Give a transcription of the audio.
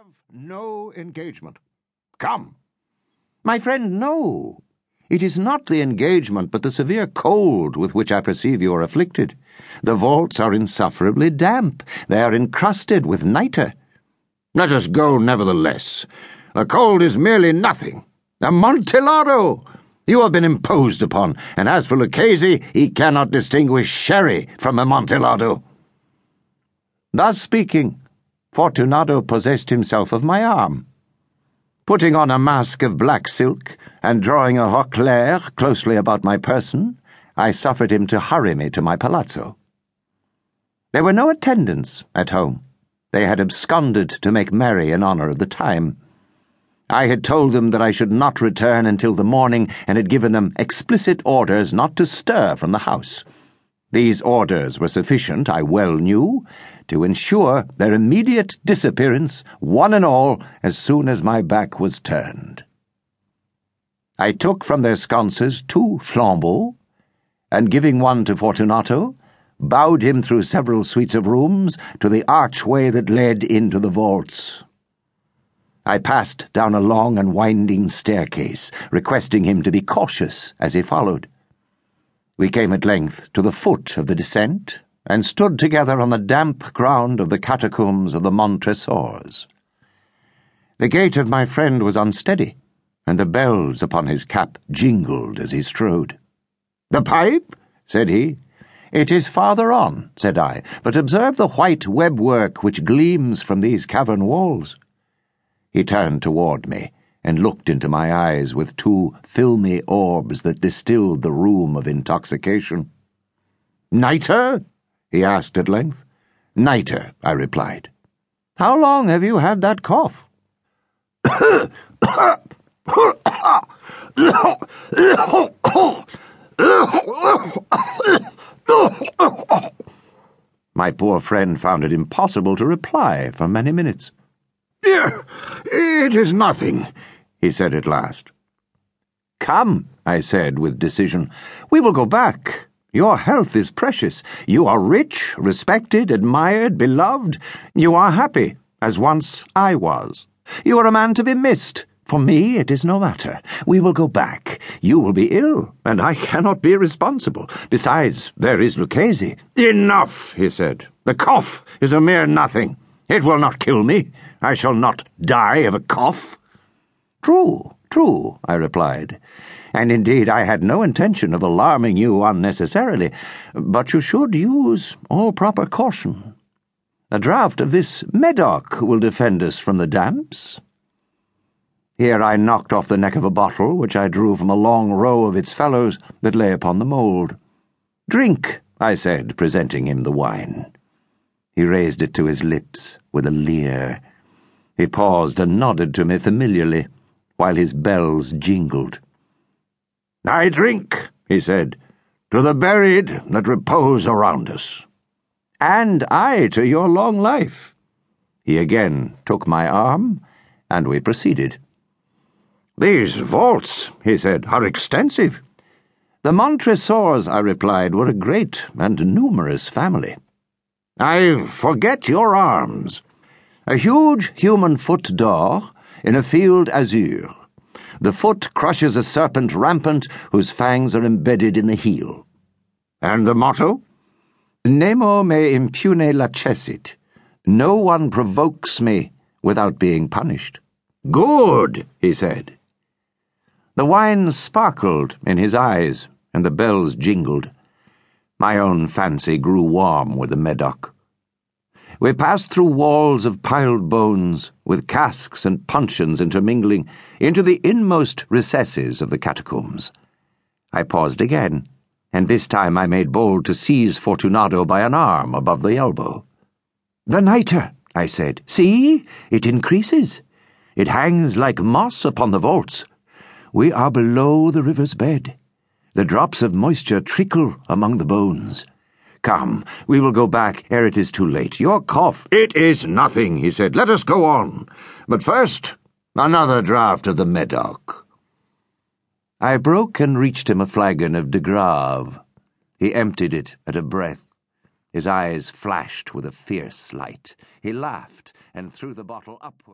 have no engagement. Come. My friend, no. It is not the engagement, but the severe cold with which I perceive you are afflicted. The vaults are insufferably damp. They are encrusted with nitre. Let us go, nevertheless. The cold is merely nothing. Amontillado! You have been imposed upon, and as for Lucchese, he cannot distinguish sherry from Amontillado. Thus speaking, Fortunato possessed himself of my arm. Putting on a mask of black silk and drawing a roquelaire closely about my person, I suffered him to hurry me to my palazzo. There were no attendants at home. They had absconded to make merry in honor of the time. I had told them that I should not return until the morning and had given them explicit orders not to stir from the house. These orders were sufficient, I well knew, to ensure their immediate disappearance, one and all, as soon as my back was turned. I took from their sconces two flambeaux, and giving one to Fortunato, bowed him through several suites of rooms to the archway that led into the vaults. I passed down a long and winding staircase, requesting him to be cautious as he followed. We came at length to the foot of the descent and stood together on the damp ground of the catacombs of the Montresors. The gait of my friend was unsteady, and the bells upon his cap jingled as he strode. The pipe? said he. It is farther on, said I, but observe the white webwork which gleams from these cavern walls. He turned toward me and looked into my eyes with two filmy orbs that distilled the rheum of intoxication. Nitre? he asked at length. Nitre, I replied. How long have you had that cough? My poor friend found it impossible to reply for many minutes. It is nothing, he said at last. Come, I said with decision. We will go back. Your health is precious. You are rich, respected, admired, beloved. You are happy, as once I was. You are a man to be missed. For me, it is no matter. We will go back. You will be ill, and I cannot be responsible. Besides, there is Lucchese. Enough, he said. The cough is a mere nothing. It will not kill me. I shall not die of a cough. True, true, I replied. And indeed, I had no intention of alarming you unnecessarily, but you should use all proper caution. A draught of this Medoc will defend us from the damps. Here I knocked off the neck of a bottle, which I drew from a long row of its fellows that lay upon the mould. Drink, I said, presenting him the wine. He raised it to his lips with a leer. He paused and nodded to me familiarly, while his bells jingled. I drink, he said, to the buried that repose around us. And I to your long life. He again took my arm, and we proceeded. These vaults, he said, are extensive. The Montresors, I replied, were a great and numerous family. I forget your arms. A huge human foot d'or in a field azure. The foot crushes a serpent rampant whose fangs are embedded in the heel. And the motto? Nemo me impune lacessit. No one provokes me without being punished. Good, he said. The wine sparkled in his eyes, and the bells jingled. My own fancy grew warm with the Medoc. We passed through walls of piled bones, with casks and puncheons intermingling, into the inmost recesses of the catacombs. I paused again, and this time I made bold to seize Fortunato by an arm above the elbow. The nitre, I said. See, it increases. It hangs like moss upon the vaults. We are below the river's bed. The drops of moisture trickle among the bones. Come, we will go back ere it is too late. Your cough. It is nothing, he said. Let us go on. But first, another draught of the Medoc. I broke and reached him a flagon of de Grave. He emptied it at a breath. His eyes flashed with a fierce light. He laughed and threw the bottle upward.